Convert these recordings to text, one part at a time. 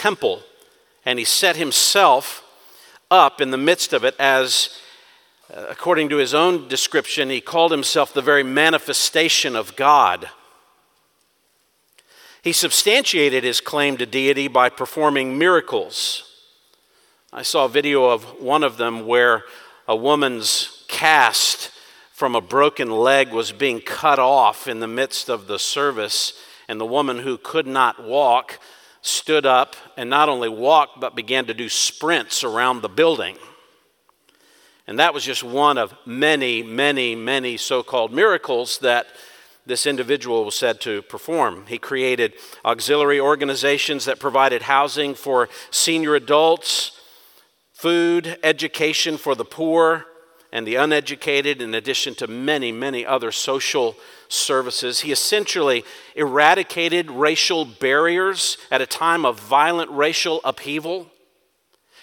temple, and he set himself up in the midst of it as, uh, according to his own description, he called himself the very manifestation of God. He substantiated his claim to deity by performing miracles. I saw a video of one of them where a woman's cast from a broken leg was being cut off in the midst of the service, and the woman who could not walk stood up and not only walked but began to do sprints around the building. And that was just one of many, many, many so called miracles that this individual was said to perform. He created auxiliary organizations that provided housing for senior adults, food, education for the poor and the uneducated, in addition to many, many other social services. He essentially eradicated racial barriers at a time of violent racial upheaval.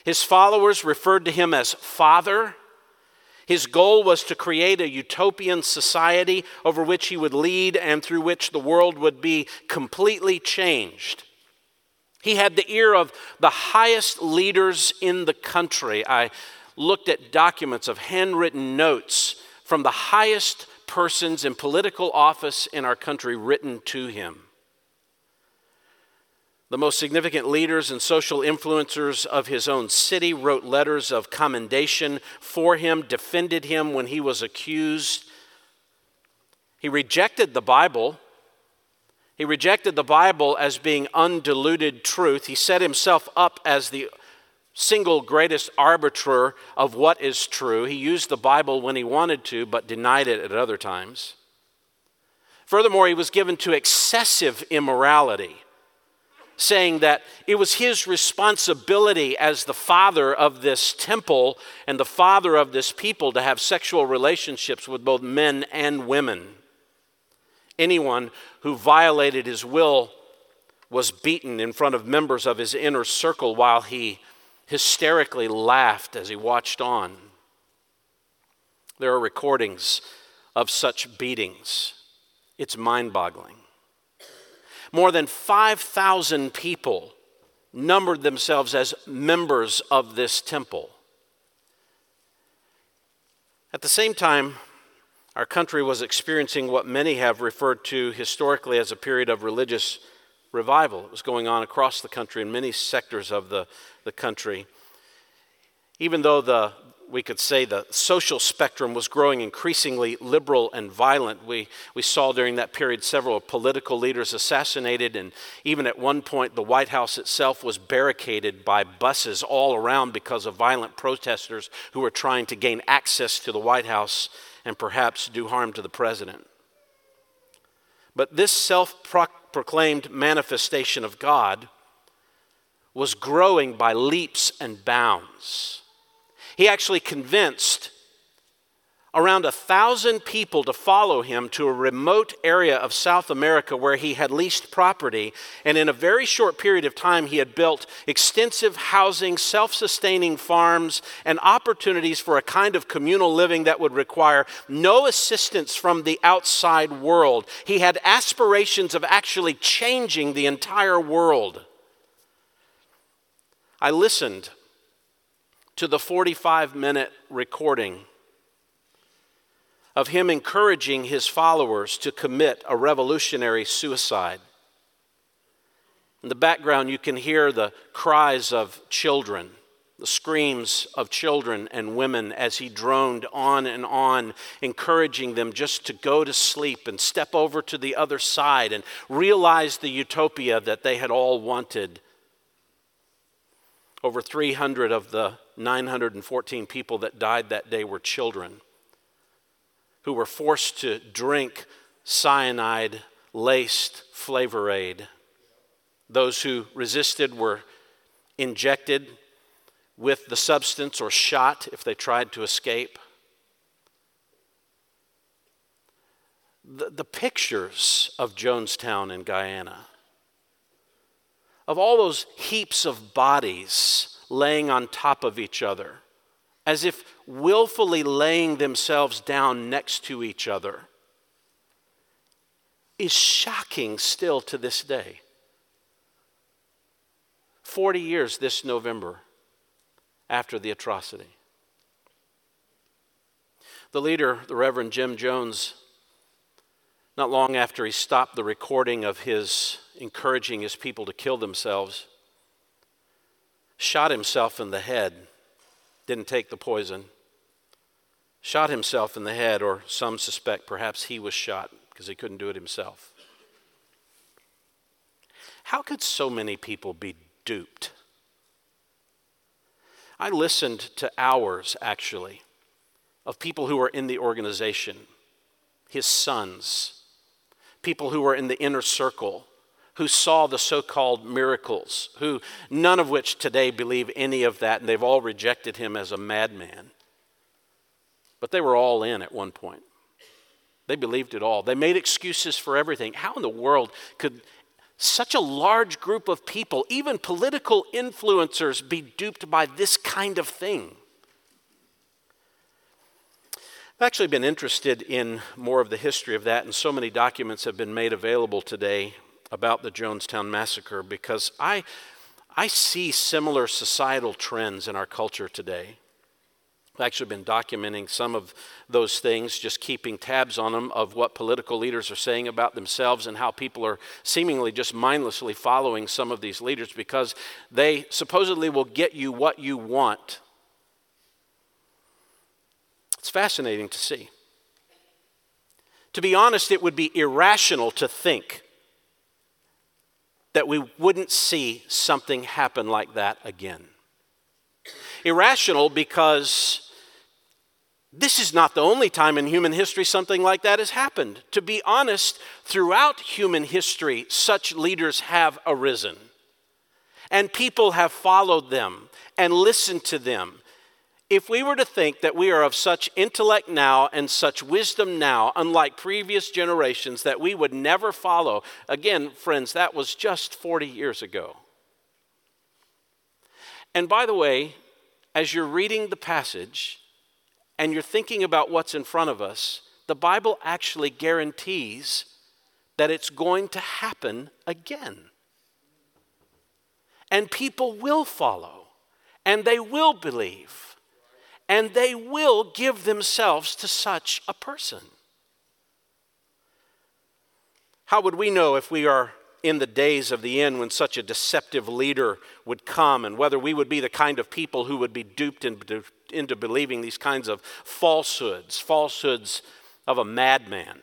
His followers referred to him as Father his goal was to create a utopian society over which he would lead and through which the world would be completely changed. He had the ear of the highest leaders in the country. I looked at documents of handwritten notes from the highest persons in political office in our country written to him. The most significant leaders and social influencers of his own city wrote letters of commendation for him, defended him when he was accused. He rejected the Bible. He rejected the Bible as being undiluted truth. He set himself up as the single greatest arbiter of what is true. He used the Bible when he wanted to, but denied it at other times. Furthermore, he was given to excessive immorality saying that it was his responsibility as the father of this temple and the father of this people to have sexual relationships with both men and women. Anyone who violated his will was beaten in front of members of his inner circle while he hysterically laughed as he watched on. There are recordings of such beatings. It's mind boggling. More than 5,000 people numbered themselves as members of this temple. At the same time, our country was experiencing what many have referred to historically as a period of religious revival. It was going on across the country in many sectors of the, the country. Even though the, we could say the social spectrum was growing increasingly liberal and violent. We, we saw during that period several political leaders assassinated, and even at one point, the White House itself was barricaded by buses all around because of violent protesters who were trying to gain access to the White House and perhaps do harm to the president. But this self proclaimed manifestation of God was growing by leaps and bounds. He actually convinced around a thousand people to follow him to a remote area of South America where he had leased property. And in a very short period of time, he had built extensive housing, self sustaining farms, and opportunities for a kind of communal living that would require no assistance from the outside world. He had aspirations of actually changing the entire world. I listened to the 45 minute recording of him encouraging his followers to commit a revolutionary suicide. In the background, you can hear the cries of children, the screams of children and women as he droned on and on, encouraging them just to go to sleep and step over to the other side and realize the utopia that they had all wanted. Over 300 of the 914 people that died that day were children who were forced to drink cyanide laced flavor aid. Those who resisted were injected with the substance or shot if they tried to escape. The, the pictures of Jonestown in Guyana, of all those heaps of bodies laying on top of each other, as if willfully laying themselves down next to each other, is shocking still to this day. 40 years this November after the atrocity. The leader, the Reverend Jim Jones, not long after he stopped the recording of his encouraging his people to kill themselves, shot himself in the head, didn't take the poison, shot himself in the head, or some suspect perhaps he was shot because he couldn't do it himself. How could so many people be duped? I listened to hours, actually, of people who were in the organization, his sons, people who were in the inner circle, who saw the so called miracles, who none of which today believe any of that, and they've all rejected him as a madman. But they were all in at one point. They believed it all. They made excuses for everything. How in the world could such a large group of people, even political influencers, be duped by this kind of thing? I've actually been interested in more of the history of that, and so many documents have been made available today about the Jonestown Massacre because I, I see similar societal trends in our culture today. I've actually been documenting some of those things, just keeping tabs on them of what political leaders are saying about themselves and how people are seemingly just mindlessly following some of these leaders because they supposedly will get you what you want it's fascinating to see. To be honest, it would be irrational to think that we wouldn't see something happen like that again. Irrational because this is not the only time in human history something like that has happened. To be honest, throughout human history, such leaders have arisen. And people have followed them and listened to them if we were to think that we are of such intellect now and such wisdom now, unlike previous generations, that we would never follow, again, friends, that was just 40 years ago. And by the way, as you're reading the passage and you're thinking about what's in front of us, the Bible actually guarantees that it's going to happen again. And people will follow and they will believe and they will give themselves to such a person. How would we know if we are in the days of the end when such a deceptive leader would come and whether we would be the kind of people who would be duped into, into believing these kinds of falsehoods, falsehoods of a madman?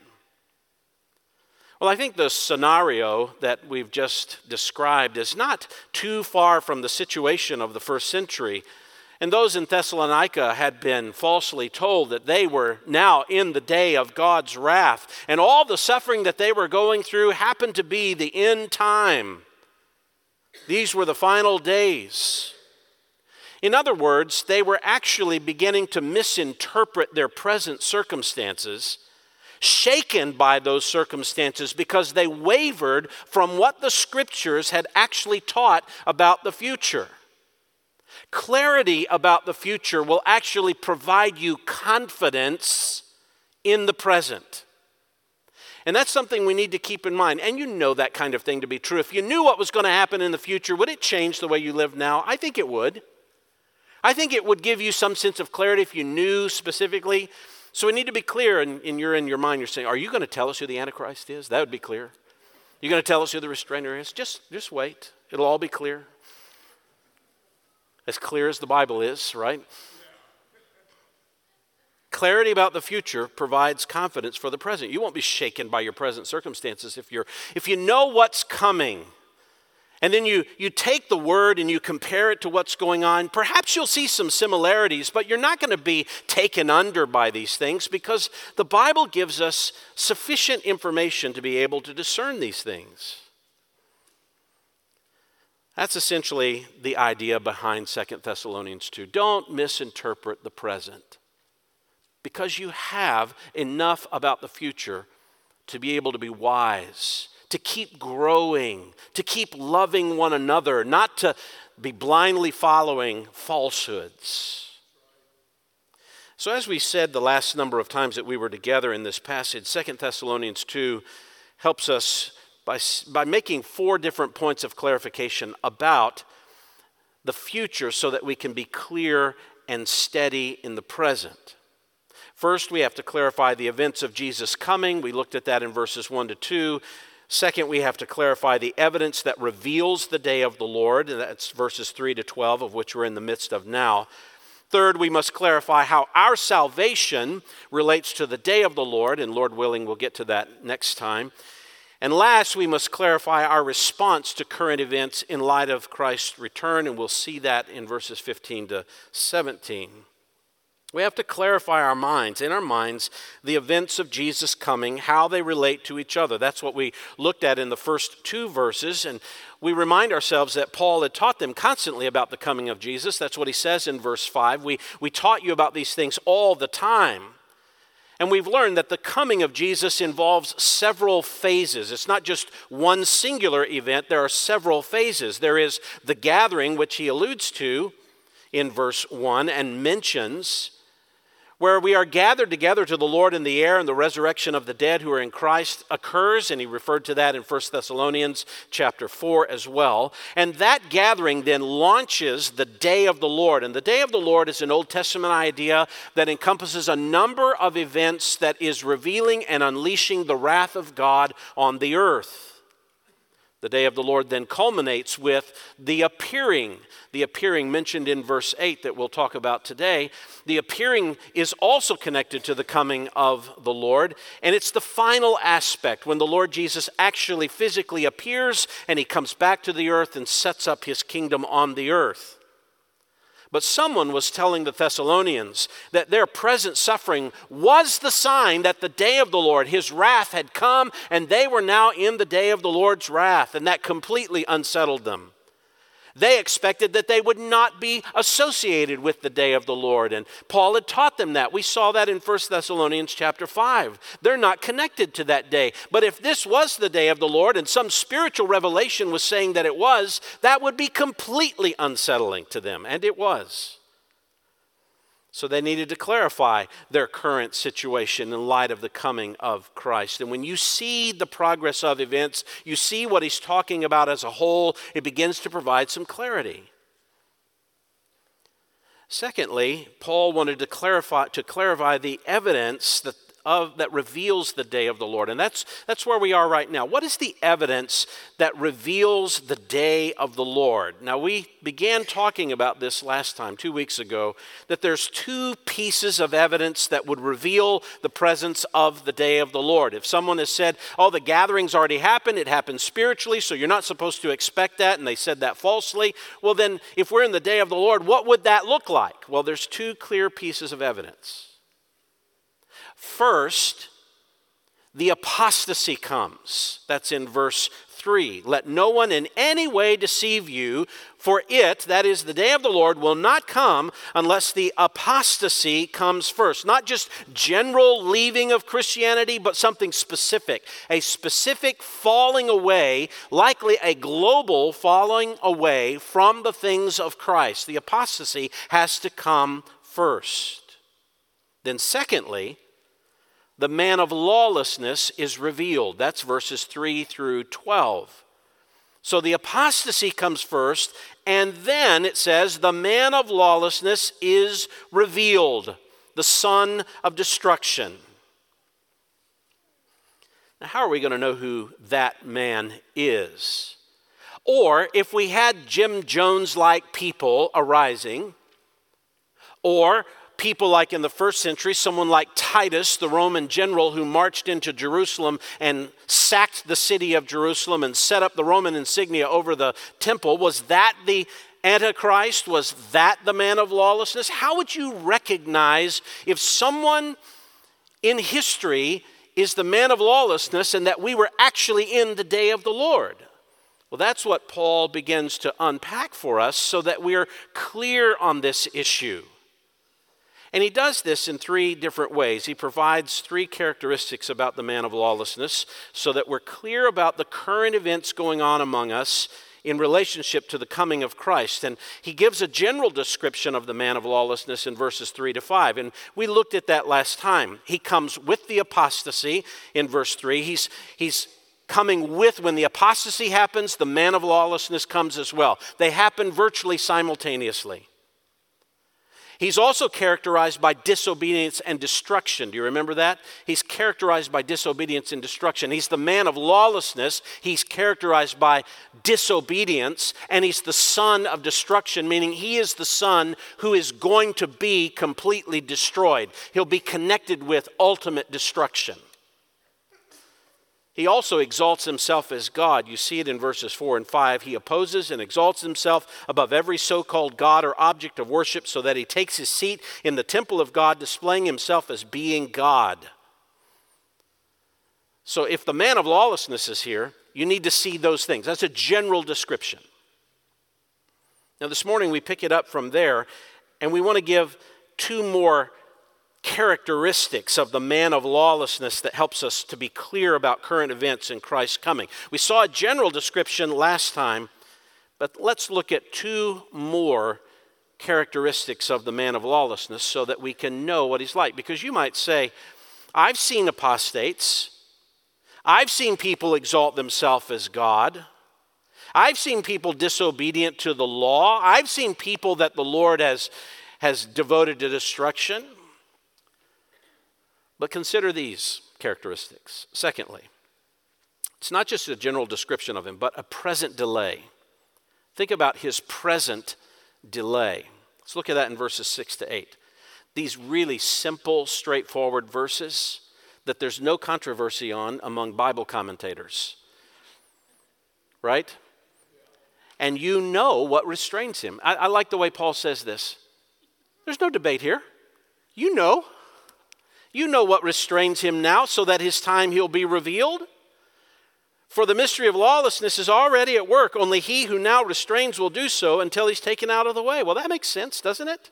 Well, I think the scenario that we've just described is not too far from the situation of the first century and those in Thessalonica had been falsely told that they were now in the day of God's wrath. And all the suffering that they were going through happened to be the end time. These were the final days. In other words, they were actually beginning to misinterpret their present circumstances, shaken by those circumstances because they wavered from what the scriptures had actually taught about the future. Clarity about the future will actually provide you confidence in the present. And that's something we need to keep in mind. And you know that kind of thing to be true. If you knew what was going to happen in the future, would it change the way you live now? I think it would. I think it would give you some sense of clarity if you knew specifically. So we need to be clear, and, you're in your mind, you're saying, Are you going to tell us who the Antichrist is? That would be clear. You're going to tell us who the restrainer is? Just, just wait. It'll all be clear as clear as the Bible is, right? Clarity about the future provides confidence for the present. You won't be shaken by your present circumstances if you're if you know what's coming. And then you, you take the word and you compare it to what's going on. Perhaps you'll see some similarities, but you're not going to be taken under by these things because the Bible gives us sufficient information to be able to discern these things. That's essentially the idea behind Second Thessalonians 2. Don't misinterpret the present because you have enough about the future to be able to be wise, to keep growing, to keep loving one another, not to be blindly following falsehoods. So, as we said the last number of times that we were together in this passage, Second Thessalonians 2 helps us by, by making four different points of clarification about the future so that we can be clear and steady in the present. First, we have to clarify the events of Jesus' coming. We looked at that in verses 1 to 2. Second, we have to clarify the evidence that reveals the day of the Lord, and that's verses 3 to 12, of which we're in the midst of now. Third, we must clarify how our salvation relates to the day of the Lord, and Lord willing, we'll get to that next time. And last, we must clarify our response to current events in light of Christ's return, and we'll see that in verses 15 to 17. We have to clarify our minds, in our minds, the events of Jesus coming, how they relate to each other. That's what we looked at in the first two verses. And we remind ourselves that Paul had taught them constantly about the coming of Jesus. That's what he says in verse 5. We, we taught you about these things all the time. And we've learned that the coming of Jesus involves several phases. It's not just one singular event, there are several phases. There is the gathering, which he alludes to in verse 1 and mentions where we are gathered together to the Lord in the air and the resurrection of the dead who are in Christ occurs and he referred to that in 1 Thessalonians chapter 4 as well. And that gathering then launches the day of the Lord. And the day of the Lord is an Old Testament idea that encompasses a number of events that is revealing and unleashing the wrath of God on the earth the day of the Lord then culminates with the appearing, the appearing mentioned in verse 8 that we'll talk about today. The appearing is also connected to the coming of the Lord, and it's the final aspect when the Lord Jesus actually physically appears and he comes back to the earth and sets up his kingdom on the earth. But someone was telling the Thessalonians that their present suffering was the sign that the day of the Lord, his wrath, had come, and they were now in the day of the Lord's wrath, and that completely unsettled them. They expected that they would not be associated with the day of the Lord. And Paul had taught them that. We saw that in 1 Thessalonians chapter 5. They're not connected to that day. But if this was the day of the Lord and some spiritual revelation was saying that it was, that would be completely unsettling to them. And it was. So they needed to clarify their current situation in light of the coming of Christ. And when you see the progress of events, you see what he's talking about as a whole, it begins to provide some clarity. Secondly, Paul wanted to clarify, to clarify the evidence that of, that reveals the day of the Lord. And that's, that's where we are right now. What is the evidence that reveals the day of the Lord? Now, we began talking about this last time, two weeks ago, that there's two pieces of evidence that would reveal the presence of the day of the Lord. If someone has said, oh, the gathering's already happened, it happened spiritually, so you're not supposed to expect that, and they said that falsely, well, then, if we're in the day of the Lord, what would that look like? Well, there's two clear pieces of evidence. First, the apostasy comes. That's in verse 3. Let no one in any way deceive you, for it, that is the day of the Lord, will not come unless the apostasy comes first. Not just general leaving of Christianity, but something specific. A specific falling away, likely a global falling away from the things of Christ. The apostasy has to come first. Then, secondly, the man of lawlessness is revealed. That's verses 3 through 12. So the apostasy comes first, and then it says, the man of lawlessness is revealed, the son of destruction. Now, how are we going to know who that man is? Or if we had Jim Jones like people arising, or people like in the first century, someone like Titus, the Roman general who marched into Jerusalem and sacked the city of Jerusalem and set up the Roman insignia over the temple, was that the Antichrist? Was that the man of lawlessness? How would you recognize if someone in history is the man of lawlessness and that we were actually in the day of the Lord? Well, that's what Paul begins to unpack for us so that we're clear on this issue. And he does this in three different ways. He provides three characteristics about the man of lawlessness so that we're clear about the current events going on among us in relationship to the coming of Christ. And he gives a general description of the man of lawlessness in verses 3 to 5. And we looked at that last time. He comes with the apostasy in verse 3. He's, he's coming with, when the apostasy happens, the man of lawlessness comes as well. They happen virtually simultaneously. He's also characterized by disobedience and destruction. Do you remember that? He's characterized by disobedience and destruction. He's the man of lawlessness. He's characterized by disobedience, and he's the son of destruction, meaning he is the son who is going to be completely destroyed. He'll be connected with ultimate destruction. He also exalts himself as God. You see it in verses 4 and 5. He opposes and exalts himself above every so called God or object of worship so that he takes his seat in the temple of God, displaying himself as being God. So if the man of lawlessness is here, you need to see those things. That's a general description. Now, this morning we pick it up from there, and we want to give two more characteristics of the man of lawlessness that helps us to be clear about current events in Christ's coming. We saw a general description last time, but let's look at two more characteristics of the man of lawlessness so that we can know what he's like. Because you might say, I've seen apostates, I've seen people exalt themselves as God. I've seen people disobedient to the law. I've seen people that the Lord has, has devoted to destruction. But consider these characteristics. Secondly, it's not just a general description of him, but a present delay. Think about his present delay. Let's look at that in verses 6 to 8. These really simple, straightforward verses that there's no controversy on among Bible commentators. Right? And you know what restrains him. I, I like the way Paul says this. There's no debate here. You know. You know what restrains him now, so that his time he'll be revealed. For the mystery of lawlessness is already at work, only he who now restrains will do so until he's taken out of the way. Well, that makes sense, doesn't it?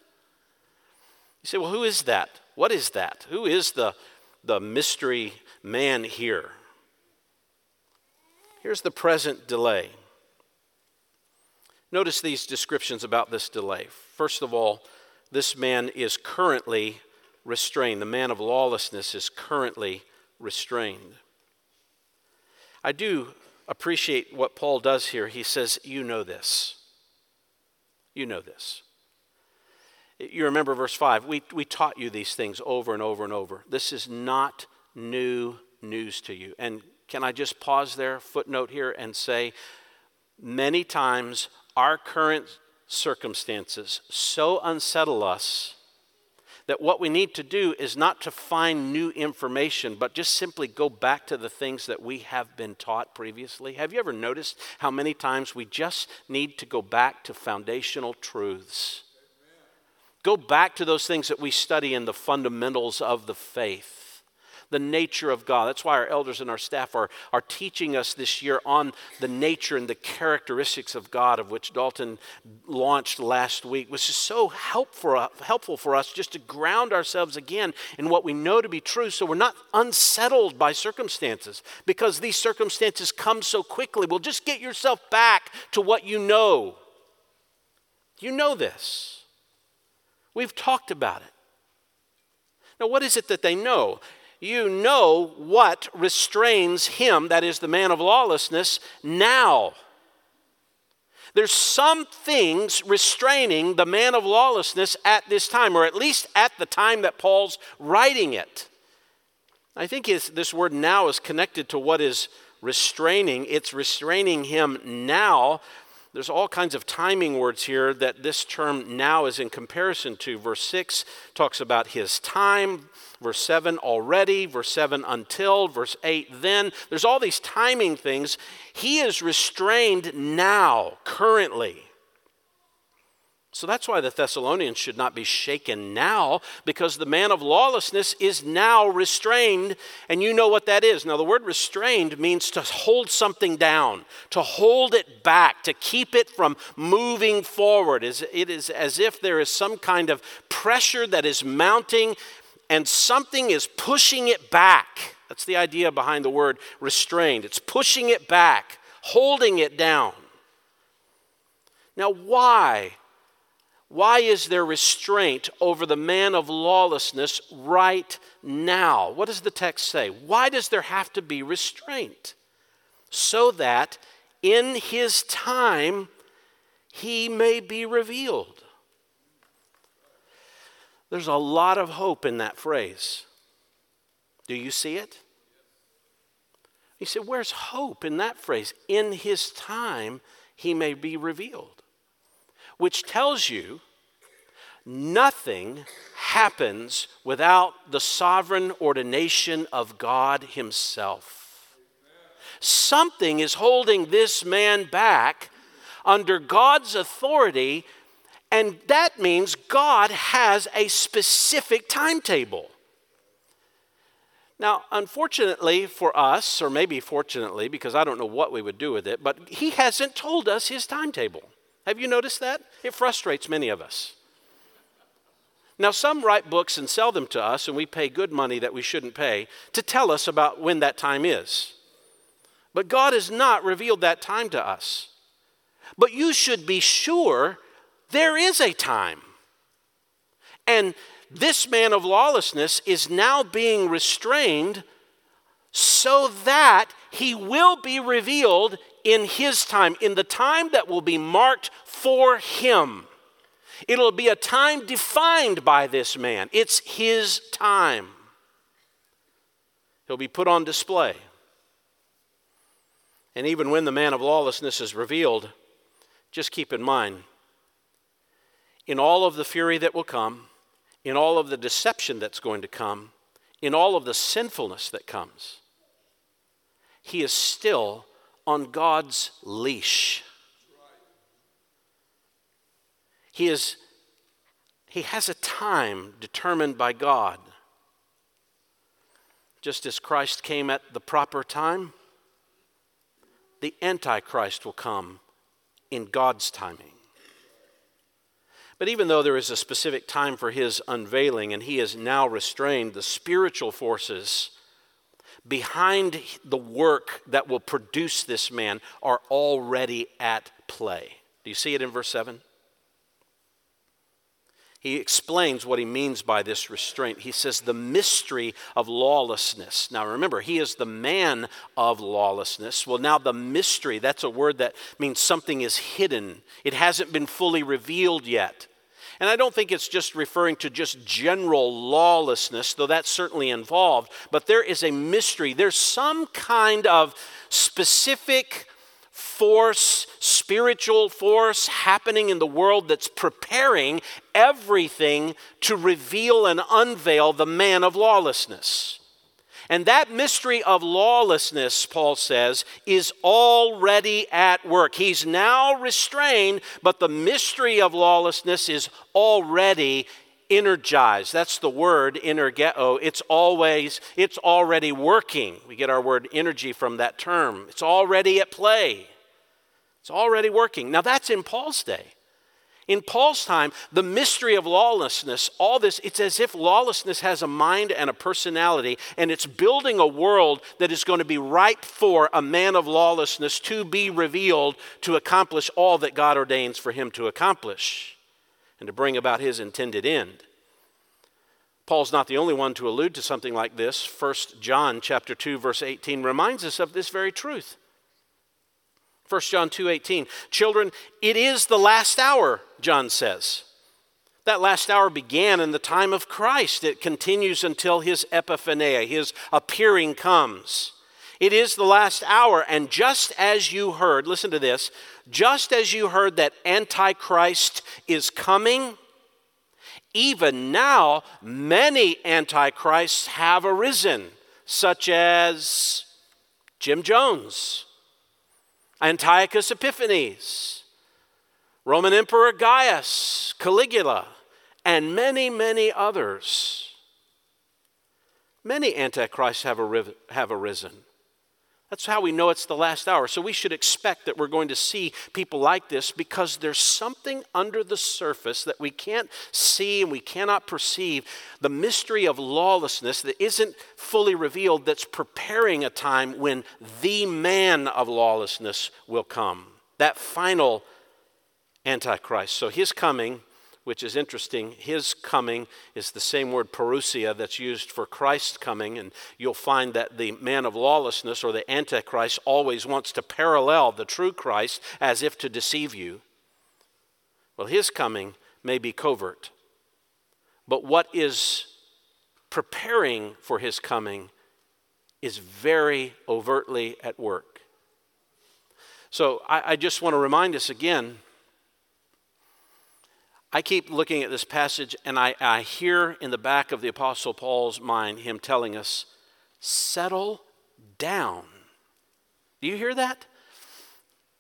You say, well, who is that? What is that? Who is the, the mystery man here? Here's the present delay. Notice these descriptions about this delay. First of all, this man is currently restrained. The man of lawlessness is currently restrained. I do appreciate what Paul does here. He says, You know this. You know this. You remember verse 5. We, we taught you these things over and over and over. This is not new news to you. And can I just pause there, footnote here, and say, many times our current circumstances so unsettle us that what we need to do is not to find new information, but just simply go back to the things that we have been taught previously. Have you ever noticed how many times we just need to go back to foundational truths? Go back to those things that we study in the fundamentals of the faith the nature of God. That's why our elders and our staff are, are teaching us this year on the nature and the characteristics of God, of which Dalton launched last week, which is so helpful, helpful for us just to ground ourselves again in what we know to be true so we're not unsettled by circumstances because these circumstances come so quickly. Well, just get yourself back to what you know. You know this. We've talked about it. Now, what is it that they know? You know what restrains him, that is the man of lawlessness, now. There's some things restraining the man of lawlessness at this time, or at least at the time that Paul's writing it. I think this word now is connected to what is restraining. It's restraining him now there's all kinds of timing words here that this term now is in comparison to. Verse 6 talks about his time, verse 7 already, verse 7 until, verse 8 then. There's all these timing things. He is restrained now, currently. So that's why the Thessalonians should not be shaken now, because the man of lawlessness is now restrained, and you know what that is. Now, the word restrained means to hold something down, to hold it back, to keep it from moving forward. It is as if there is some kind of pressure that is mounting, and something is pushing it back. That's the idea behind the word restrained. It's pushing it back, holding it down. Now, why? Why is there restraint over the man of lawlessness right now? What does the text say? Why does there have to be restraint? so that in his time he may be revealed. There's a lot of hope in that phrase. Do you see it? He said, Where's hope in that phrase? In his time he may be revealed. Which tells you nothing happens without the sovereign ordination of God Himself. Something is holding this man back under God's authority, and that means God has a specific timetable. Now, unfortunately for us, or maybe fortunately, because I don't know what we would do with it, but He hasn't told us His timetable. Have you noticed that? It frustrates many of us. Now, some write books and sell them to us, and we pay good money that we shouldn't pay to tell us about when that time is. But God has not revealed that time to us. But you should be sure there is a time. And this man of lawlessness is now being restrained so that he will be revealed in his time, in the time that will be marked for him. It'll be a time defined by this man. It's his time. He'll be put on display. And even when the man of lawlessness is revealed, just keep in mind, in all of the fury that will come, in all of the deception that's going to come, in all of the sinfulness that comes, he is still on God's leash. He is he has a time determined by God. Just as Christ came at the proper time, the Antichrist will come in God's timing. But even though there is a specific time for his unveiling and he is now restrained, the spiritual forces behind the work that will produce this man are already at play. Do you see it in verse 7? he explains what he means by this restraint. He says, the mystery of lawlessness. Now remember, he is the man of lawlessness. Well, now the mystery, that's a word that means something is hidden, it hasn't been fully revealed yet. And I don't think it's just referring to just general lawlessness, though that's certainly involved, but there is a mystery. There's some kind of specific force, spiritual force happening in the world that's preparing everything to reveal and unveil the man of lawlessness. And that mystery of lawlessness, Paul says, is already at work. He's now restrained, but the mystery of lawlessness is already energized. That's the word energeo. It's always, it's already working. We get our word energy from that term. It's already at play. It's already working. Now that's in Paul's day. In Paul's time, the mystery of lawlessness, all this, it's as if lawlessness has a mind and a personality, and it's building a world that is going to be ripe for a man of lawlessness to be revealed to accomplish all that God ordains for him to accomplish and to bring about his intended end. Paul's not the only one to allude to something like this. 1 John chapter 2 verse 18 reminds us of this very truth. 1 John 2:18 Children, it is the last hour, John says. That last hour began in the time of Christ. It continues until his epiphania, his appearing comes. It is the last hour, and just as you heard, listen to this, just as you heard that Antichrist is coming, even now many Antichrists have arisen, such as Jim Jones, Antiochus Epiphanes, Roman Emperor Gaius, Caligula, and many, many others. Many antichrists have, arisen. That's how we know it's the last hour. So we should expect that we're going to see people like this because there's something under the surface that we can't see and we cannot perceive. The mystery of lawlessness that isn't fully revealed, that's preparing a time when the man of lawlessness will come. That final Antichrist. So his coming which is interesting. His coming is the same word parousia that's used for Christ's coming, and you'll find that the man of lawlessness or the Antichrist always wants to parallel the true Christ as if to deceive you. Well, his coming may be covert, but what is preparing for his coming is very overtly at work. So I, I just want to remind us again I keep looking at this passage and I, I hear in the back of the Apostle Paul's mind him telling us, settle down. Do you hear that?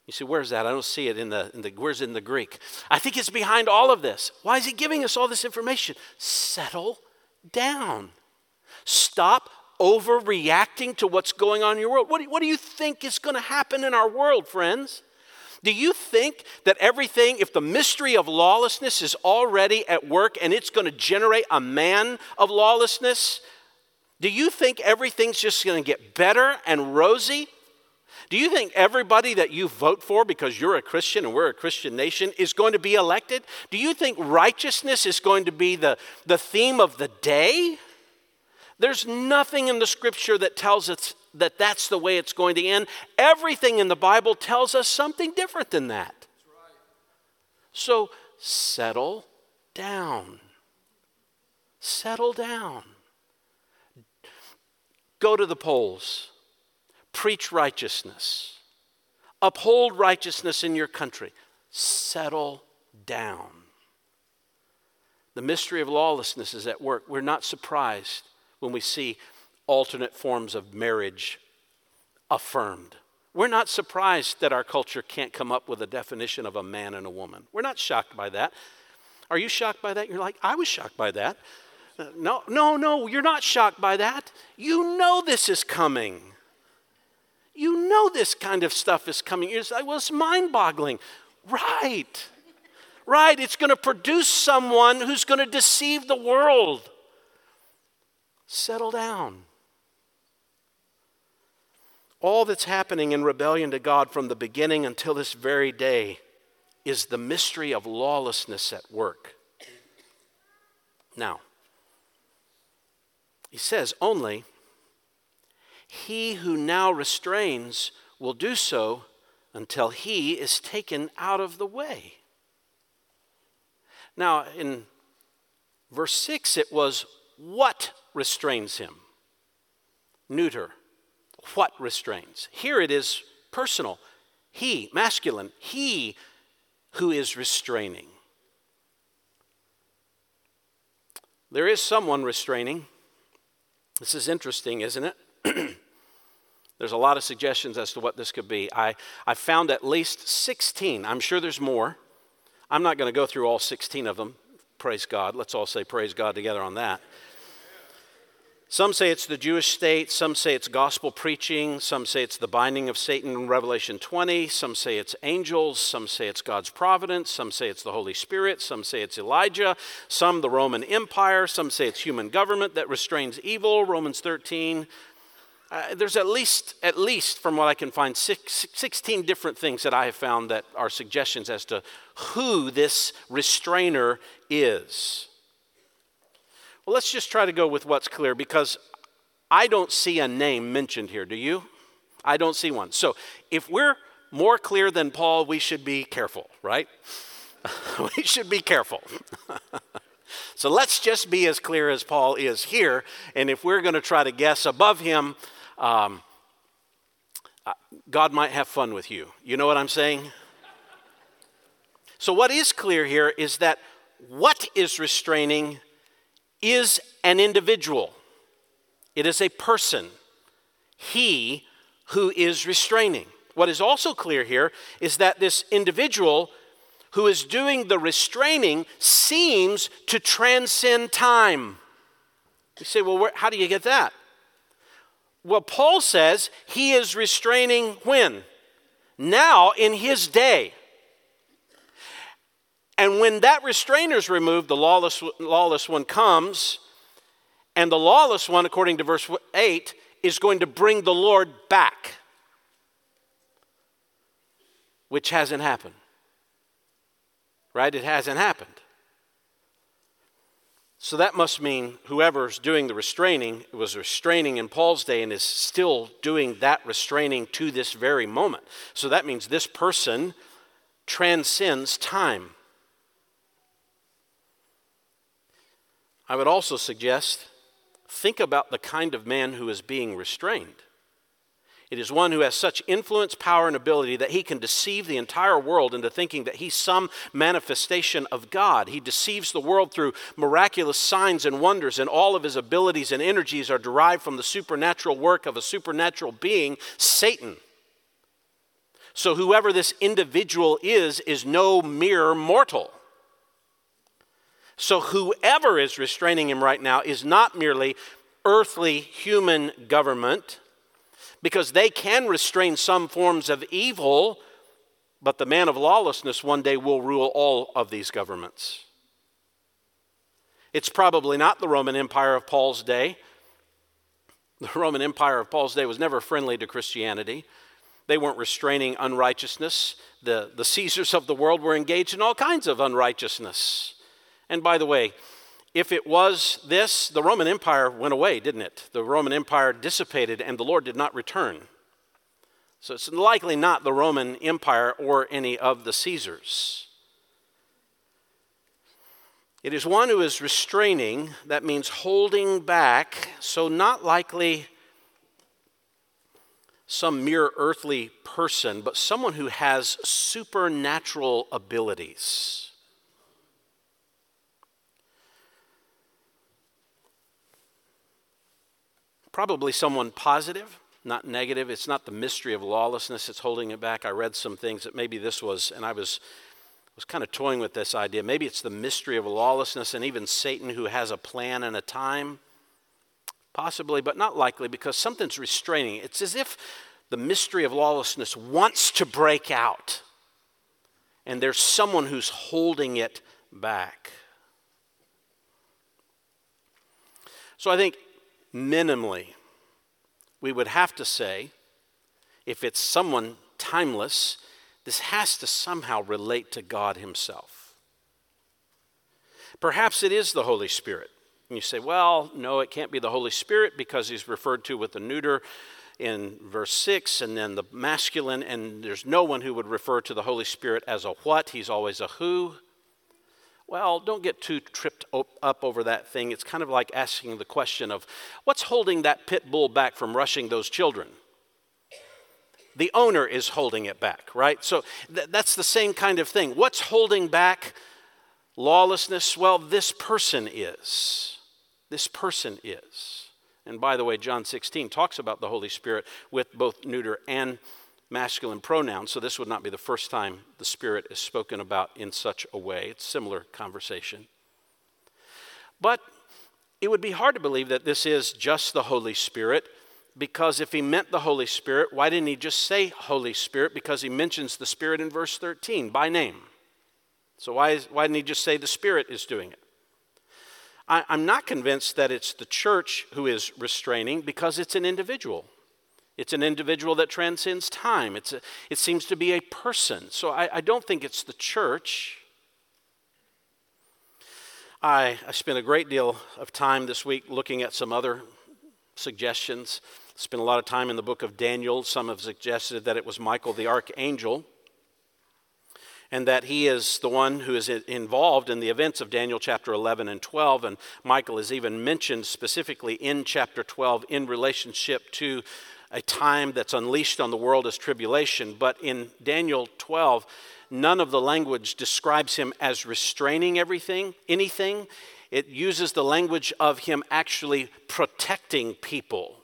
You see, where's that? I don't see it in the, in the where's in the Greek? I think it's behind all of this. Why is he giving us all this information? Settle down. Stop overreacting to what's going on in your world. What do, what do you think is going to happen in our world, friends? Do you think that everything, if the mystery of lawlessness is already at work and it's going to generate a man of lawlessness, do you think everything's just going to get better and rosy? Do you think everybody that you vote for because you're a Christian and we're a Christian nation is going to be elected? Do you think righteousness is going to be the, the theme of the day? There's nothing in the scripture that tells us that that's the way it's going to end. Everything in the Bible tells us something different than that. So settle down. Settle down. Go to the polls. Preach righteousness. Uphold righteousness in your country. Settle down. The mystery of lawlessness is at work. We're not surprised when we see alternate forms of marriage affirmed. We're not surprised that our culture can't come up with a definition of a man and a woman. We're not shocked by that. Are you shocked by that? You're like, I was shocked by that. Uh, no, no, no, you're not shocked by that. You know this is coming. You know this kind of stuff is coming. You're like, well, it's mind boggling. Right. Right. It's going to produce someone who's going to deceive the world. Settle down all that's happening in rebellion to God from the beginning until this very day is the mystery of lawlessness at work. Now, he says, only he who now restrains will do so until he is taken out of the way. Now, in verse 6, it was what restrains him? Neuter what restrains. Here it is personal. He, masculine, he who is restraining. There is someone restraining. This is interesting, isn't it? there's a lot of suggestions as to what this could be. I, I found at least 16. I'm sure there's more. I'm not going to go through all 16 of them. Praise God. Let's all say praise God together on that. Some say it's the Jewish state, some say it's gospel preaching, some say it's the binding of Satan in Revelation 20, some say it's angels, some say it's God's providence, some say it's the Holy Spirit, some say it's Elijah, some the Roman Empire, some say it's human government that restrains evil, Romans 13. Uh, there's at least, at least from what I can find, six, 16 different things that I have found that are suggestions as to who this restrainer is. Well, let's just try to go with what's clear because I don't see a name mentioned here. Do you? I don't see one. So if we're more clear than Paul, we should be careful, right? we should be careful. so let's just be as clear as Paul is here. And if we're going to try to guess above him, um, uh, God might have fun with you. You know what I'm saying? So, what is clear here is that what is restraining is an individual, it is a person. He who is restraining. What is also clear here is that this individual who is doing the restraining seems to transcend time. You say, well, where, how do you get that? Well, Paul says he is restraining when? Now in his day. And when that restrainer is removed, the lawless, lawless one comes, and the lawless one, according to verse 8, is going to bring the Lord back, which hasn't happened. Right? It hasn't happened. So that must mean whoever's doing the restraining was restraining in Paul's day and is still doing that restraining to this very moment. So that means this person transcends time. I would also suggest think about the kind of man who is being restrained. It is one who has such influence, power, and ability that he can deceive the entire world into thinking that he's some manifestation of God. He deceives the world through miraculous signs and wonders, and all of his abilities and energies are derived from the supernatural work of a supernatural being, Satan. So, whoever this individual is, is no mere mortal. So, whoever is restraining him right now is not merely earthly human government because they can restrain some forms of evil, but the man of lawlessness one day will rule all of these governments. It's probably not the Roman Empire of Paul's day. The Roman Empire of Paul's day was never friendly to Christianity. They weren't restraining unrighteousness. The, the Caesars of the world were engaged in all kinds of unrighteousness. And by the way, if it was this, the Roman Empire went away, didn't it? The Roman Empire dissipated and the Lord did not return. So it's likely not the Roman Empire or any of the Caesars. It is one who is restraining, that means holding back, so not likely some mere earthly person, but someone who has supernatural abilities. Probably someone positive, not negative. It's not the mystery of lawlessness that's holding it back. I read some things that maybe this was, and I was was kind of toying with this idea. Maybe it's the mystery of lawlessness and even Satan who has a plan and a time. Possibly, but not likely because something's restraining. It's as if the mystery of lawlessness wants to break out, and there's someone who's holding it back. So I think minimally, we would have to say, if it's someone timeless, this has to somehow relate to God Himself. Perhaps it is the Holy Spirit. And you say, well, no, it can't be the Holy Spirit because He's referred to with the neuter in verse 6 and then the masculine, and there's no one who would refer to the Holy Spirit as a what, He's always a who. Well, don't get too tripped up over that thing. It's kind of like asking the question of what's holding that pit bull back from rushing those children? The owner is holding it back, right? So th- that's the same kind of thing. What's holding back lawlessness? Well, this person is. This person is. And by the way, John 16 talks about the Holy Spirit with both neuter and masculine pronouns, so this would not be the first time the Spirit is spoken about in such a way. It's similar conversation. But it would be hard to believe that this is just the Holy Spirit, because if he meant the Holy Spirit, why didn't he just say Holy Spirit? Because he mentions the Spirit in verse 13 by name. So why, is, why didn't he just say the Spirit is doing it? I'm not convinced that it's the church who is restraining because it's an individual. It's an individual that transcends time. It's a, it seems to be a person. So I, I don't think it's the church. I, I spent a great deal of time this week looking at some other suggestions. Spent a lot of time in the book of Daniel. Some have suggested that it was Michael the archangel and that he is the one who is involved in the events of Daniel chapter 11 and 12. And Michael is even mentioned specifically in chapter 12 in relationship to a time that's unleashed on the world as tribulation. But in Daniel 12, none of the language describes him as restraining everything, anything. It uses the language of him actually protecting people.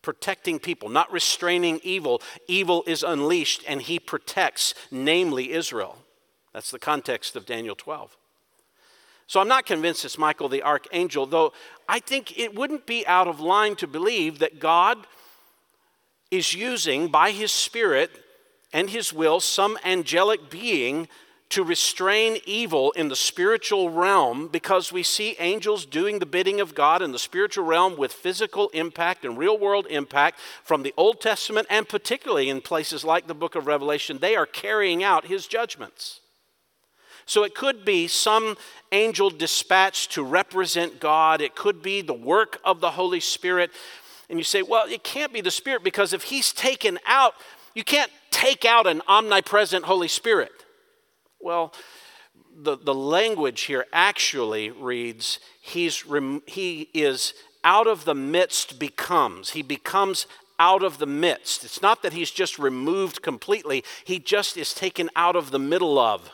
Protecting people, not restraining evil. Evil is unleashed and he protects, namely Israel. That's the context of Daniel 12. So I'm not convinced it's Michael the archangel, though I think it wouldn't be out of line to believe that God is using by his Spirit and his will some angelic being to restrain evil in the spiritual realm because we see angels doing the bidding of God in the spiritual realm with physical impact and real world impact from the Old Testament and particularly in places like the book of Revelation. They are carrying out his judgments. So it could be some angel dispatched to represent God, it could be the work of the Holy Spirit. And you say, well, it can't be the Spirit because if He's taken out, you can't take out an omnipresent Holy Spirit. Well, the, the language here actually reads, he's, He is out of the midst becomes. He becomes out of the midst. It's not that he's just removed completely, he just is taken out of the middle of.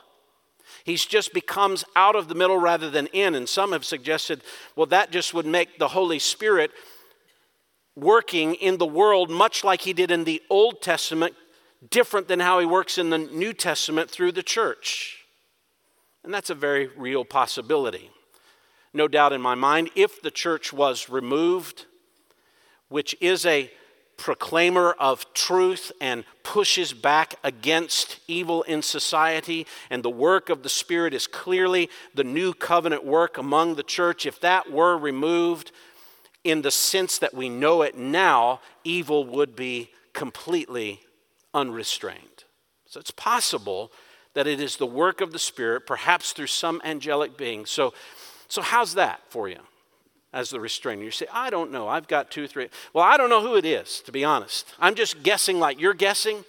He's just becomes out of the middle rather than in. And some have suggested, well, that just would make the Holy Spirit working in the world much like he did in the Old Testament, different than how he works in the New Testament through the church. And that's a very real possibility. No doubt in my mind, if the church was removed, which is a proclaimer of truth and pushes back against evil in society, and the work of the Spirit is clearly the new covenant work among the church, if that were removed in the sense that we know it now, evil would be completely unrestrained. So it's possible that it is the work of the Spirit, perhaps through some angelic being. So, so how's that for you? As the restrainer. You say, I don't know. I've got two, three. Well, I don't know who it is, to be honest. I'm just guessing like you're guessing.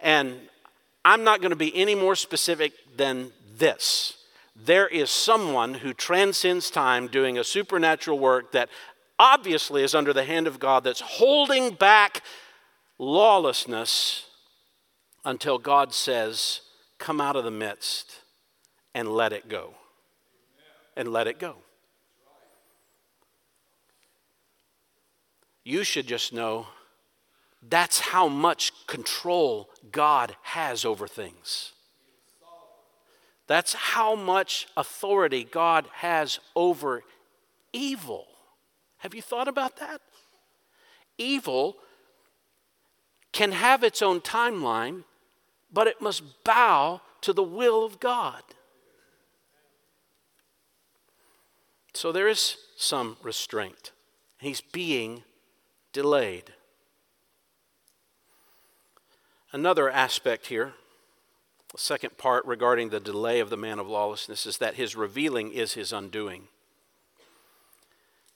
And I'm not going to be any more specific than this. There is someone who transcends time doing a supernatural work that obviously is under the hand of God that's holding back lawlessness until God says, Come out of the midst and let it go. And let it go. You should just know that's how much control God has over things. That's how much authority God has over evil. Have you thought about that? Evil can have its own timeline, but it must bow to the will of God. So there is some restraint. He's being delayed. Another aspect here, the second part regarding the delay of the man of lawlessness, is that his revealing is his undoing.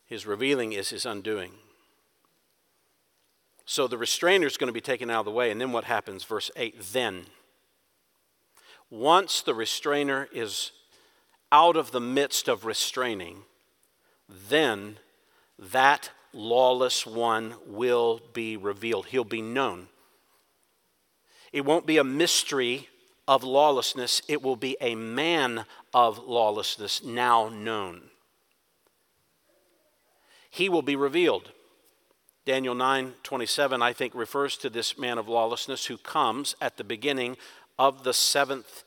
His revealing is his undoing. So the restrainer is going to be taken out of the way, and then what happens? Verse 8 Then, once the restrainer is out of the midst of restraining, then that lawless one will be revealed. He'll be known. It won't be a mystery of lawlessness, it will be a man of lawlessness now known. He will be revealed. Daniel 9 27, I think, refers to this man of lawlessness who comes at the beginning of the seventh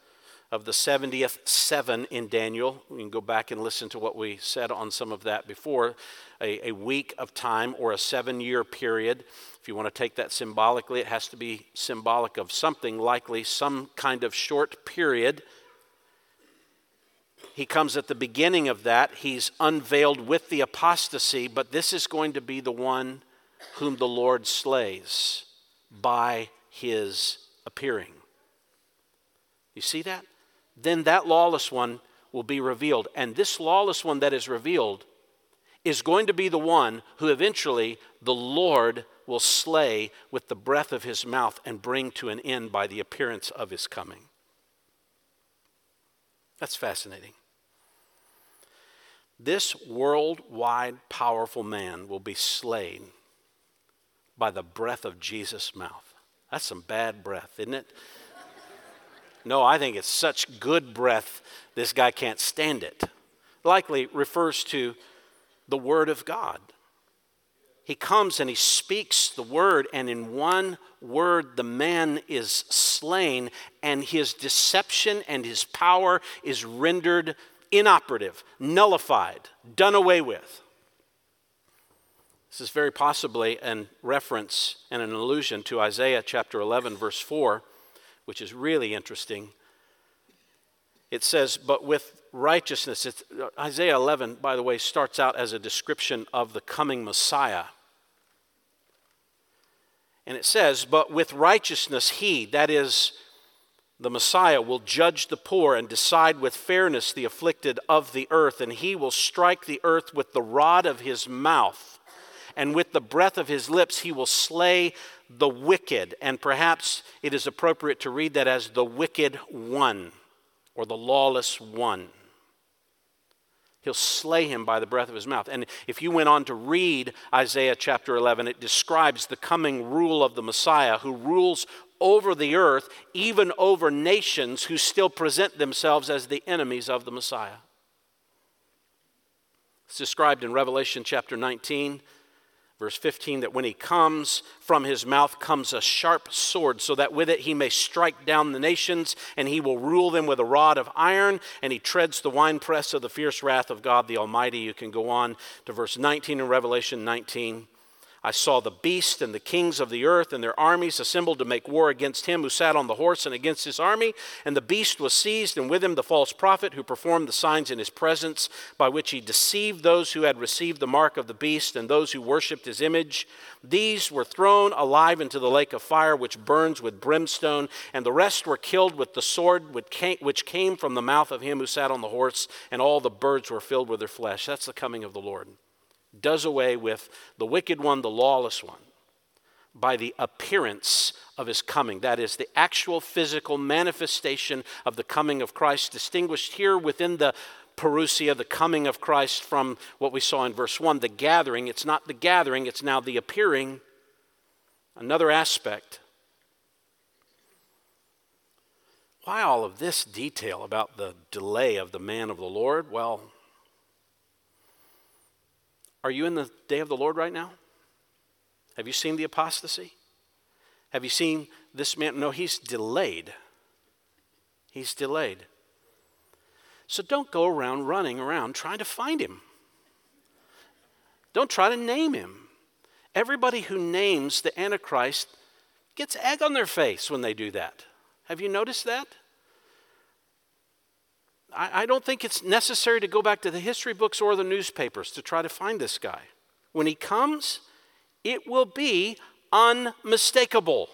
of the 70th seven in Daniel. We can go back and listen to what we said on some of that before. A, a week of time or a seven year period. If you want to take that symbolically, it has to be symbolic of something, likely some kind of short period. He comes at the beginning of that. He's unveiled with the apostasy, but this is going to be the one whom the Lord slays by his appearing. You see that? then that lawless one will be revealed. And this lawless one that is revealed is going to be the one who eventually the Lord will slay with the breath of his mouth and bring to an end by the appearance of his coming. That's fascinating. This worldwide powerful man will be slain by the breath of Jesus' mouth. That's some bad breath, isn't it? No, I think it's such good breath, this guy can't stand it. Likely refers to the Word of God. He comes and he speaks the word, and in one word, the man is slain, and his deception and his power is rendered inoperative, nullified, done away with. This is very possibly a reference and an allusion to Isaiah chapter 11, verse 4, which is really interesting. It says, but with righteousness. It's, uh, Isaiah 11, by the way, starts out as a description of the coming Messiah. And it says, but with righteousness he, that is, The Messiah will judge the poor and decide with fairness the afflicted of the earth, and he will strike the earth with the rod of his mouth, and with the breath of his lips he will slay the wicked. And perhaps it is appropriate to read that as the wicked one or the lawless one. He'll slay him by the breath of his mouth. And if you went on to read Isaiah chapter 11, it describes the coming rule of the Messiah who rules over the earth, even over nations who still present themselves as the enemies of the Messiah. It's described in Revelation chapter 19. Verse 15 that when he comes, from his mouth comes a sharp sword, so that with it he may strike down the nations, and he will rule them with a rod of iron, and he treads the winepress of the fierce wrath of God the Almighty. You can go on to verse 19 in Revelation 19. I saw the beast and the kings of the earth and their armies assembled to make war against him who sat on the horse and against his army. And the beast was seized, and with him the false prophet who performed the signs in his presence, by which he deceived those who had received the mark of the beast and those who worshipped his image. These were thrown alive into the lake of fire, which burns with brimstone, and the rest were killed with the sword which came from the mouth of him who sat on the horse, and all the birds were filled with their flesh. That's the coming of the Lord does away with the wicked one, the lawless one, by the appearance of his coming. That is, the actual physical manifestation of the coming of Christ, distinguished here within the parousia, the coming of Christ, from what we saw in verse 1, the gathering. It's not the gathering, it's now the appearing. Another aspect. Why all of this detail about the delay of the man of the Lord? Well, are you in the day of the Lord right now? Have you seen the apostasy? Have you seen this man? No, he's delayed. He's delayed. So don't go around running around trying to find him. Don't try to name him. Everybody who names the Antichrist gets egg on their face when they do that. Have you noticed that? I, I don't think it's necessary to go back to the history books or the newspapers to try to find this guy. When he comes, it will be unmistakable.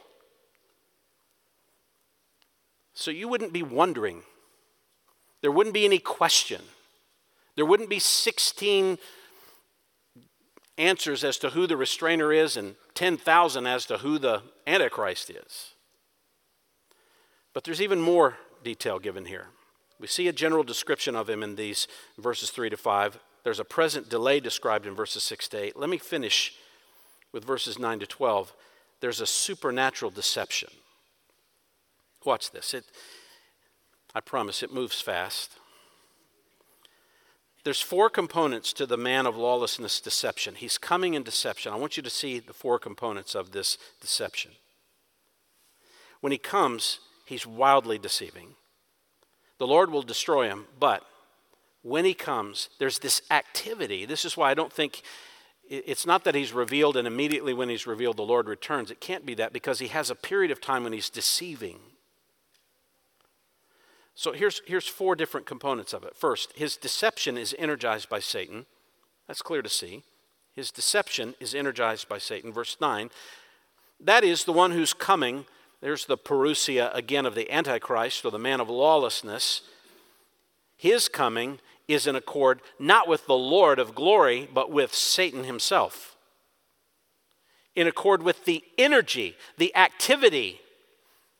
So you wouldn't be wondering. There wouldn't be any question. There wouldn't be 16 answers as to who the restrainer is and 10,000 as to who the Antichrist is. But there's even more detail given here. We see a general description of him in these verses 3 to 5. There's a present delay described in verses 6 to 8. Let me finish with verses 9 to 12. There's a supernatural deception. Watch this. It, I promise it moves fast. There's four components to the man of lawlessness deception. He's coming in deception. I want you to see the four components of this deception. When he comes, he's wildly deceiving. The Lord will destroy him, but when he comes, there's this activity. This is why I don't think it's not that he's revealed and immediately when he's revealed, the Lord returns. It can't be that because he has a period of time when he's deceiving. So here's, here's four different components of it. First, his deception is energized by Satan. That's clear to see. His deception is energized by Satan. Verse 9, that is the one who's coming there's the parousia again of the Antichrist or the man of lawlessness. His coming is in accord not with the Lord of glory, but with Satan himself. In accord with the energy, the activity,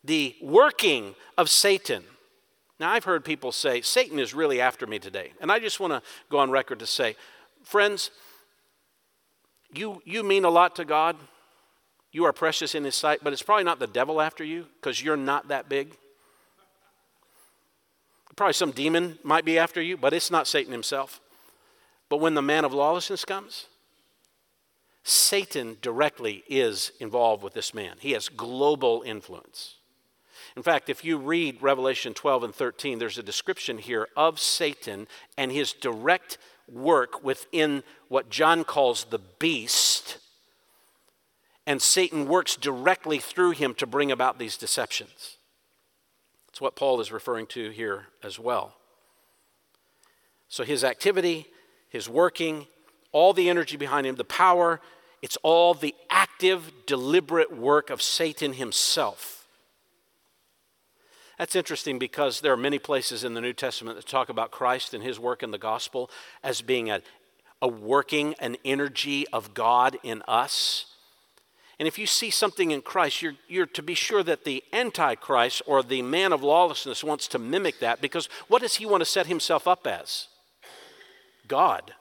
the working of Satan. Now, I've heard people say, Satan is really after me today. And I just want to go on record to say, friends, you, you mean a lot to God. You are precious in His sight, but it's probably not the devil after you because you're not that big. Probably some demon might be after you, but it's not Satan himself. But when the man of lawlessness comes, Satan directly is involved with this man. He has global influence. In fact, if you read Revelation 12 and 13, there's a description here of Satan and his direct work within what John calls the beast and Satan works directly through him to bring about these deceptions. That's what Paul is referring to here as well. So his activity, his working, all the energy behind him, the power, it's all the active, deliberate work of Satan himself. That's interesting because there are many places in the New Testament that talk about Christ and his work in the gospel as being a, a working, an energy of God in us. And if you see something in Christ, you're, you're to be sure that the Antichrist or the man of lawlessness wants to mimic that because what does he want to set himself up as? God.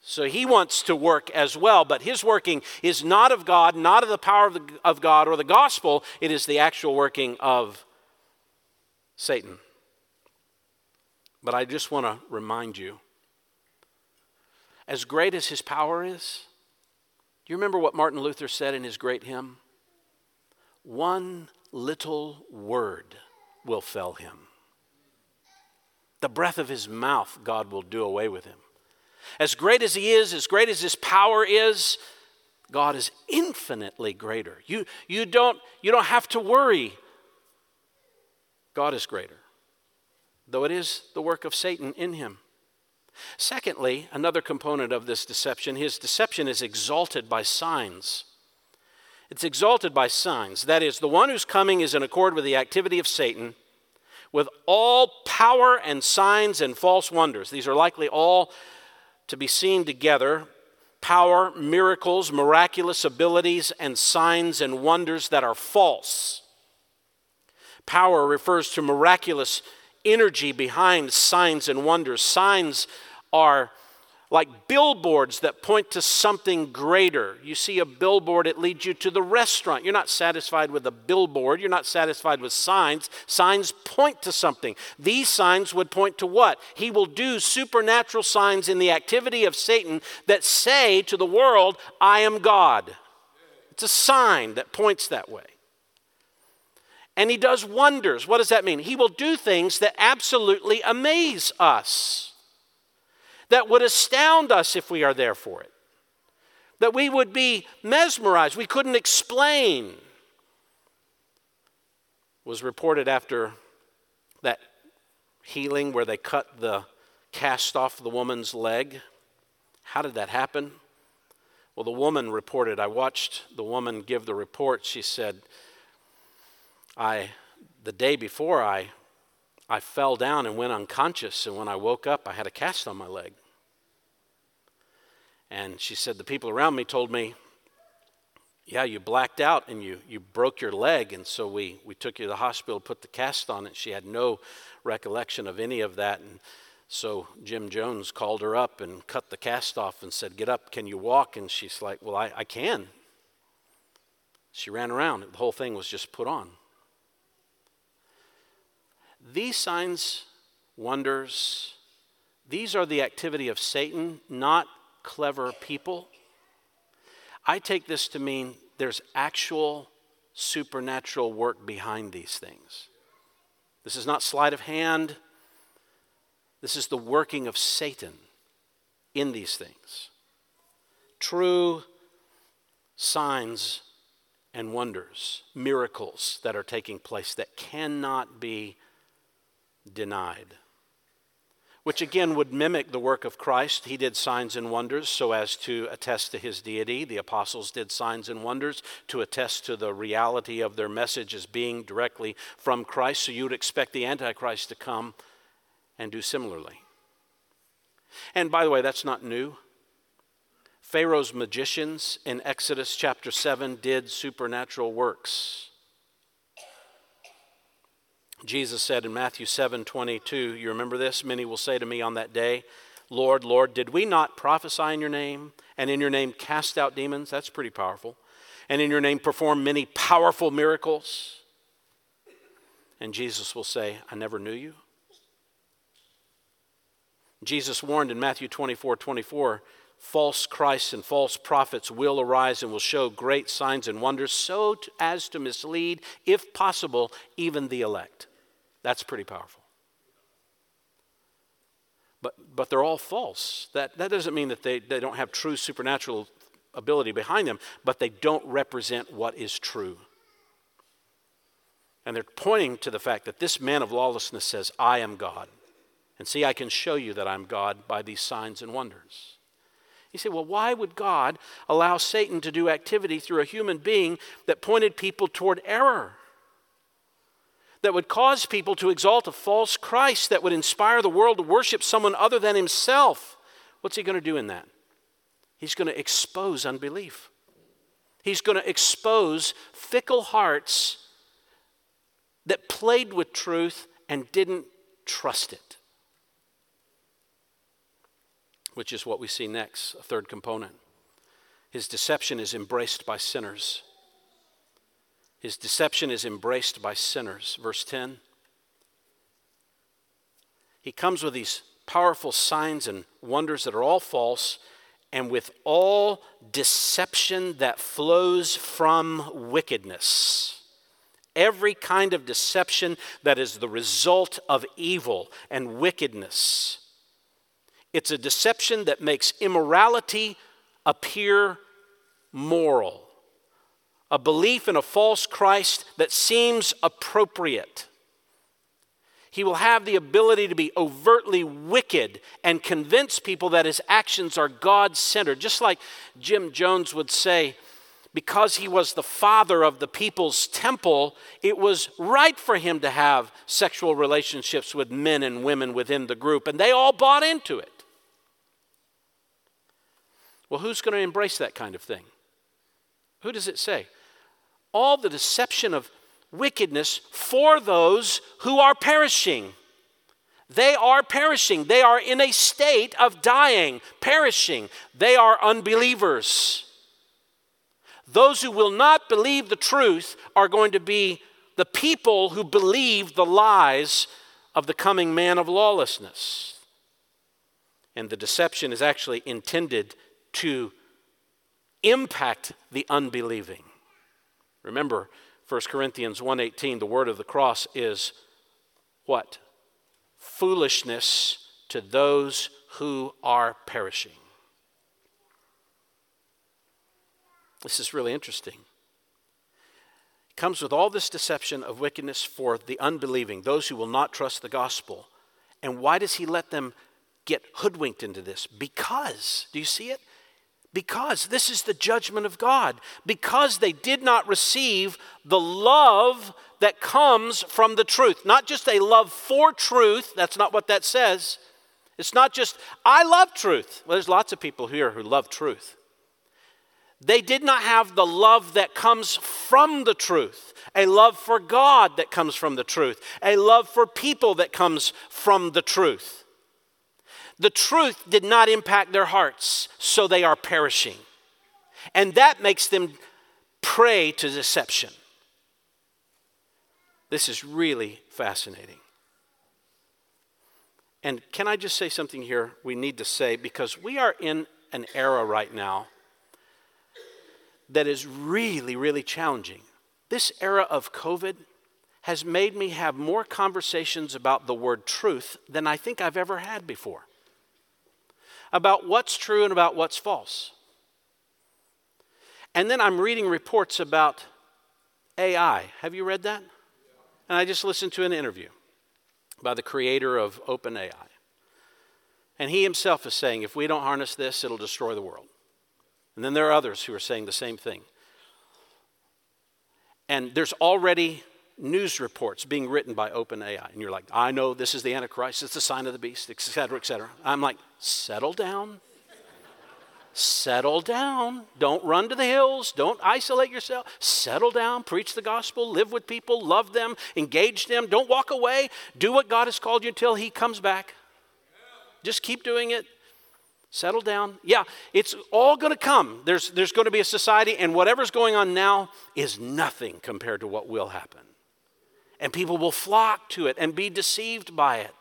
So he wants to work as well, but his working is not of God, not of the power of, the, of God or the gospel. It is the actual working of Satan. But I just want to remind you as great as his power is, do you remember what Martin Luther said in his great hymn? One little word will fell him. The breath of his mouth, God will do away with him. As great as he is, as great as his power is, God is infinitely greater. You, you, don't, you don't have to worry. God is greater, though it is the work of Satan in him. Secondly, another component of this deception, his deception is exalted by signs. It's exalted by signs. That is, the one who's coming is in accord with the activity of Satan with all power and signs and false wonders. These are likely all to be seen together power, miracles, miraculous abilities, and signs and wonders that are false. Power refers to miraculous energy behind signs and wonders. Signs are like billboards that point to something greater. You see a billboard, it leads you to the restaurant. You're not satisfied with a billboard, you're not satisfied with signs. Signs point to something. These signs would point to what? He will do supernatural signs in the activity of Satan that say to the world, I am God. It's a sign that points that way. And he does wonders. What does that mean? He will do things that absolutely amaze us that would astound us if we are there for it, that we would be mesmerized, we couldn't explain. Was reported after that healing where they cut the cast off the woman's leg. How did that happen? Well, the woman reported, I watched the woman give the report. She said, I, the day before I I fell down and went unconscious, and when I woke up, I had a cast on my leg. And she said, The people around me told me, Yeah, you blacked out and you, you broke your leg. And so we, we took you to the hospital, put the cast on it. She had no recollection of any of that. And so Jim Jones called her up and cut the cast off and said, Get up, can you walk? And she's like, Well, I, I can. She ran around. The whole thing was just put on. These signs, wonders, these are the activity of Satan, not clever people. I take this to mean there's actual supernatural work behind these things. This is not sleight of hand. This is the working of Satan in these things. True signs and wonders, miracles that are taking place that cannot be denied. Which again would mimic the work of Christ. He did signs and wonders so as to attest to his deity. The apostles did signs and wonders to attest to the reality of their message as being directly from Christ. So you would expect the Antichrist to come and do similarly. And by the way, that's not new. Pharaoh's magicians in Exodus chapter 7 did supernatural works. Jesus said in Matthew 7 22, you remember this? Many will say to me on that day, Lord, Lord, did we not prophesy in your name and in your name cast out demons? That's pretty powerful. And in your name perform many powerful miracles? And Jesus will say, I never knew you. Jesus warned in Matthew 24 24, false Christs and false prophets will arise and will show great signs and wonders so as to mislead, if possible, even the elect. That's pretty powerful. But, but they're all false. That, that doesn't mean that they, they don't have true supernatural ability behind them, but they don't represent what is true. And they're pointing to the fact that this man of lawlessness says, I am God. And see, I can show you that I'm God by these signs and wonders. You say, well, why would God allow Satan to do activity through a human being that pointed people toward error? that would cause people to exalt a false Christ, that would inspire the world to worship someone other than himself. What's he going to do in that? He's going to expose unbelief. He's going to expose fickle hearts that played with truth and didn't trust it. Which is what we see next, a third component. His deception is embraced by sinners. His deception is embraced by sinners. Verse 10. He comes with these powerful signs and wonders that are all false, and with all deception that flows from wickedness. Every kind of deception that is the result of evil and wickedness. It's a deception that makes immorality appear moral a belief in a false Christ that seems appropriate. He will have the ability to be overtly wicked and convince people that his actions are God centered. Just like Jim Jones would say, because he was the father of the people's temple, it was right for him to have sexual relationships with men and women within the group, and they all bought into it. Well, who's going to embrace that kind of thing? Who does it say? all the deception of wickedness for those who are perishing. They are perishing. They are in a state of dying, perishing. They are unbelievers. Those who will not believe the truth are going to be the people who believe the lies of the coming man of lawlessness. And the deception is actually intended to impact the unbelieving. Remember 1 Corinthians 1:18 the word of the cross is what? Foolishness to those who are perishing. This is really interesting. It comes with all this deception of wickedness for the unbelieving, those who will not trust the gospel. And why does he let them get hoodwinked into this? Because, do you see it? Because this is the judgment of God. Because they did not receive the love that comes from the truth. Not just a love for truth, that's not what that says. It's not just, I love truth. Well, there's lots of people here who love truth. They did not have the love that comes from the truth, a love for God that comes from the truth, a love for people that comes from the truth. The truth did not impact their hearts, so they are perishing. And that makes them prey to deception. This is really fascinating. And can I just say something here we need to say because we are in an era right now that is really, really challenging. This era of COVID has made me have more conversations about the word truth than I think I've ever had before about what's true and about what's false. And then I'm reading reports about AI. Have you read that? And I just listened to an interview by the creator of OpenAI. And he himself is saying if we don't harness this, it'll destroy the world. And then there are others who are saying the same thing. And there's already news reports being written by OpenAI. And you're like, I know this is the Antichrist, it's the sign of the beast, et cetera, et cetera. I'm like, settle down. Settle down. Don't run to the hills. Don't isolate yourself. Settle down. Preach the gospel. Live with people. Love them. Engage them. Don't walk away. Do what God has called you until He comes back. Just keep doing it. Settle down. Yeah, it's all going to come. There's, there's going to be a society, and whatever's going on now is nothing compared to what will happen. And people will flock to it and be deceived by it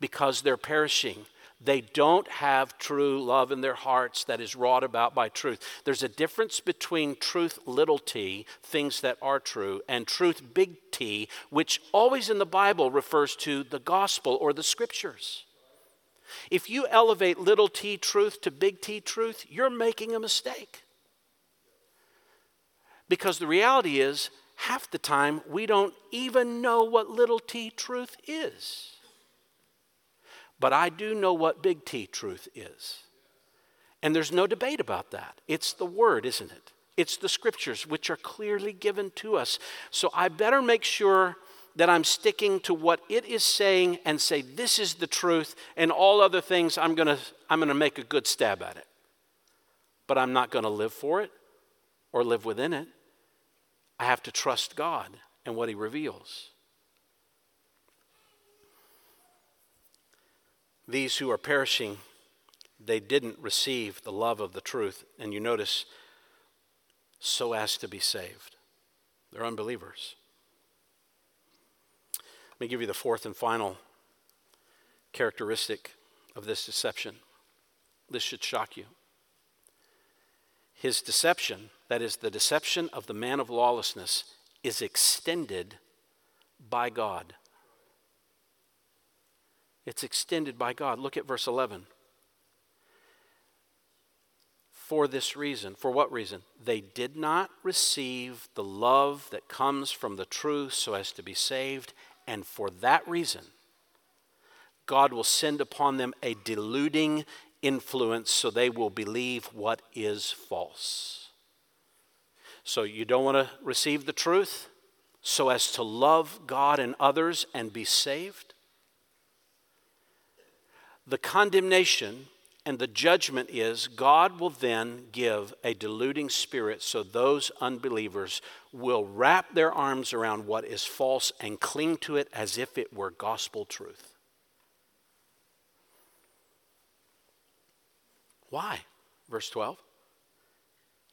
because they're perishing. They don't have true love in their hearts that is wrought about by truth. There's a difference between truth, little t, things that are true, and truth, big T, which always in the Bible refers to the gospel or the scriptures. If you elevate little t truth to big T truth, you're making a mistake. Because the reality is, half the time we don't even know what little t truth is. But I do know what big T truth is. And there's no debate about that. It's the Word, isn't it? It's the Scriptures, which are clearly given to us. So I better make sure that I'm sticking to what it is saying and say, this is the truth, and all other things, I'm to I'm to make a good stab at it. But I'm not to live for it or live within it. I have to trust God and what He reveals. These who are perishing, they didn't receive the love of the truth. And you notice, so as to be saved. They're unbelievers. Let me give you the fourth and final characteristic of this deception. This should shock you. His deception, that is, the deception of the man of lawlessness, is extended by God. It's extended by God. Look at verse 11. For this reason, for what reason? They did not receive the love that comes from the truth so as to be saved, and for that reason, God will send upon them a deluding influence so they will believe what is false. So you don't want to receive the truth so as to love God and others and be saved? The condemnation and the judgment is God will then give a deluding spirit so those unbelievers will wrap their arms around what is false and cling to it as if it were gospel truth. Why? Verse 12.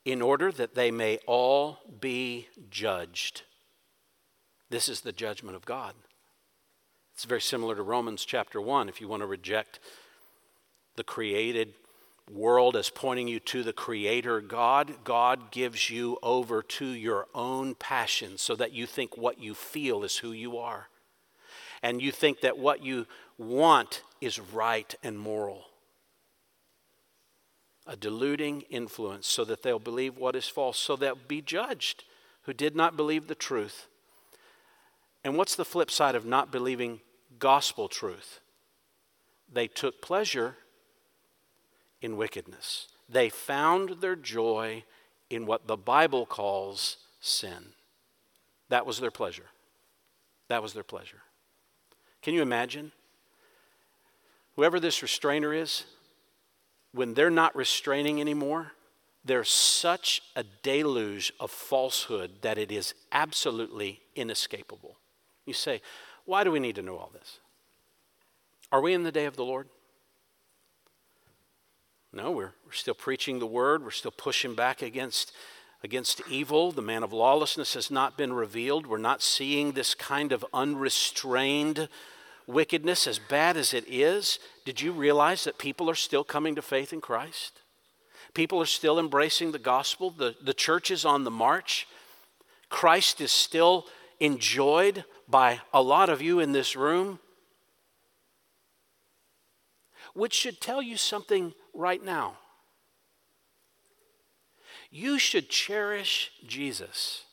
In order that they may all be judged. This is the judgment of God. It's very similar to Romans chapter 1. If you want to reject the created world as pointing you to the Creator God, God gives you over to your own passions so that you think what you feel is who you are. And you think that what you want is right and moral. A deluding influence so that they'll believe what is false, so they'll be judged who did not believe the truth. And what's the flip side of not believing gospel truth. They took pleasure in wickedness. They found their joy in what the Bible calls sin. That was their pleasure. That was their pleasure. Can you imagine? Whoever this restrainer is, when they're not restraining anymore, there's such a deluge of falsehood that it is absolutely inescapable. You say, why do we need to know all this? Are we in the day of the Lord? No, we're, we're still preaching the word. We're still pushing back against, against evil. The man of lawlessness has not been revealed. We're not seeing this kind of unrestrained wickedness, as bad as it is. Did you realize that people are still coming to faith in Christ? People are still embracing the gospel. The, the church is on the march. Christ is still enjoyed by a lot of you in this room, which should tell you something right now. You should cherish Jesus.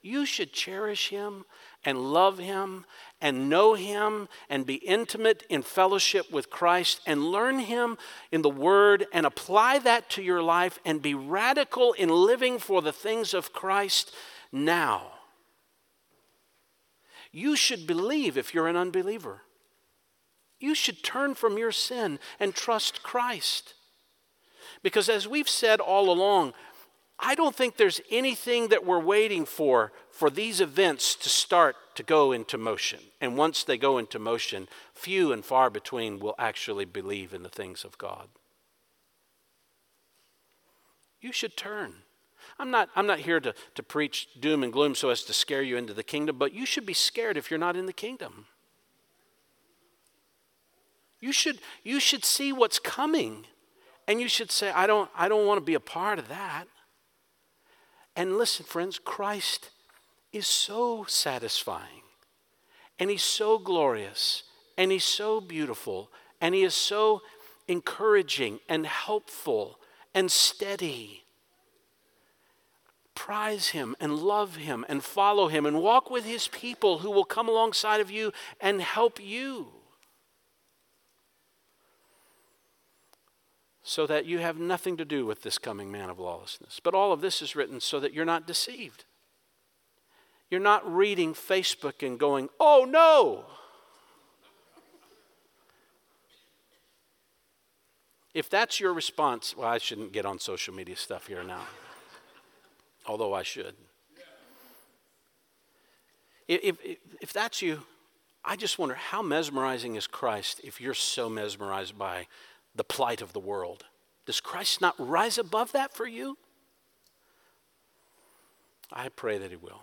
You should cherish him and love him and know him and be intimate in fellowship with Christ and learn him in the word and apply that to your life and be radical in living for the things of Christ now. You should believe if you're an unbeliever. You should turn from your sin and trust Christ. Because as we've said all along, I don't think there's anything that we're waiting for for these events to start to go into motion. And once they go into motion, few and far between will actually believe in the things of God. You should turn. I'm not, I'm not here to, to preach doom and gloom so as to scare you into the kingdom, but you should be scared if you're not in the kingdom. You should, you should see what's coming and you should say, I don't, I don't want to be a part of that. And listen, friends, Christ is so satisfying and he's so glorious and he's so beautiful and he is so encouraging and helpful and steady prize him and love him and follow him and walk with his people who will come alongside of you and help you. So that you have nothing to do with this coming man of lawlessness. But all of this is written so that you're not deceived. You're not reading Facebook and going, oh no. If that's your response, well, I shouldn't get on social media stuff here now, although I should. If, if, if that's you, I just wonder how mesmerizing is Christ if you're so mesmerized by the plight of the world? Does Christ not rise above that for you? I pray that He will.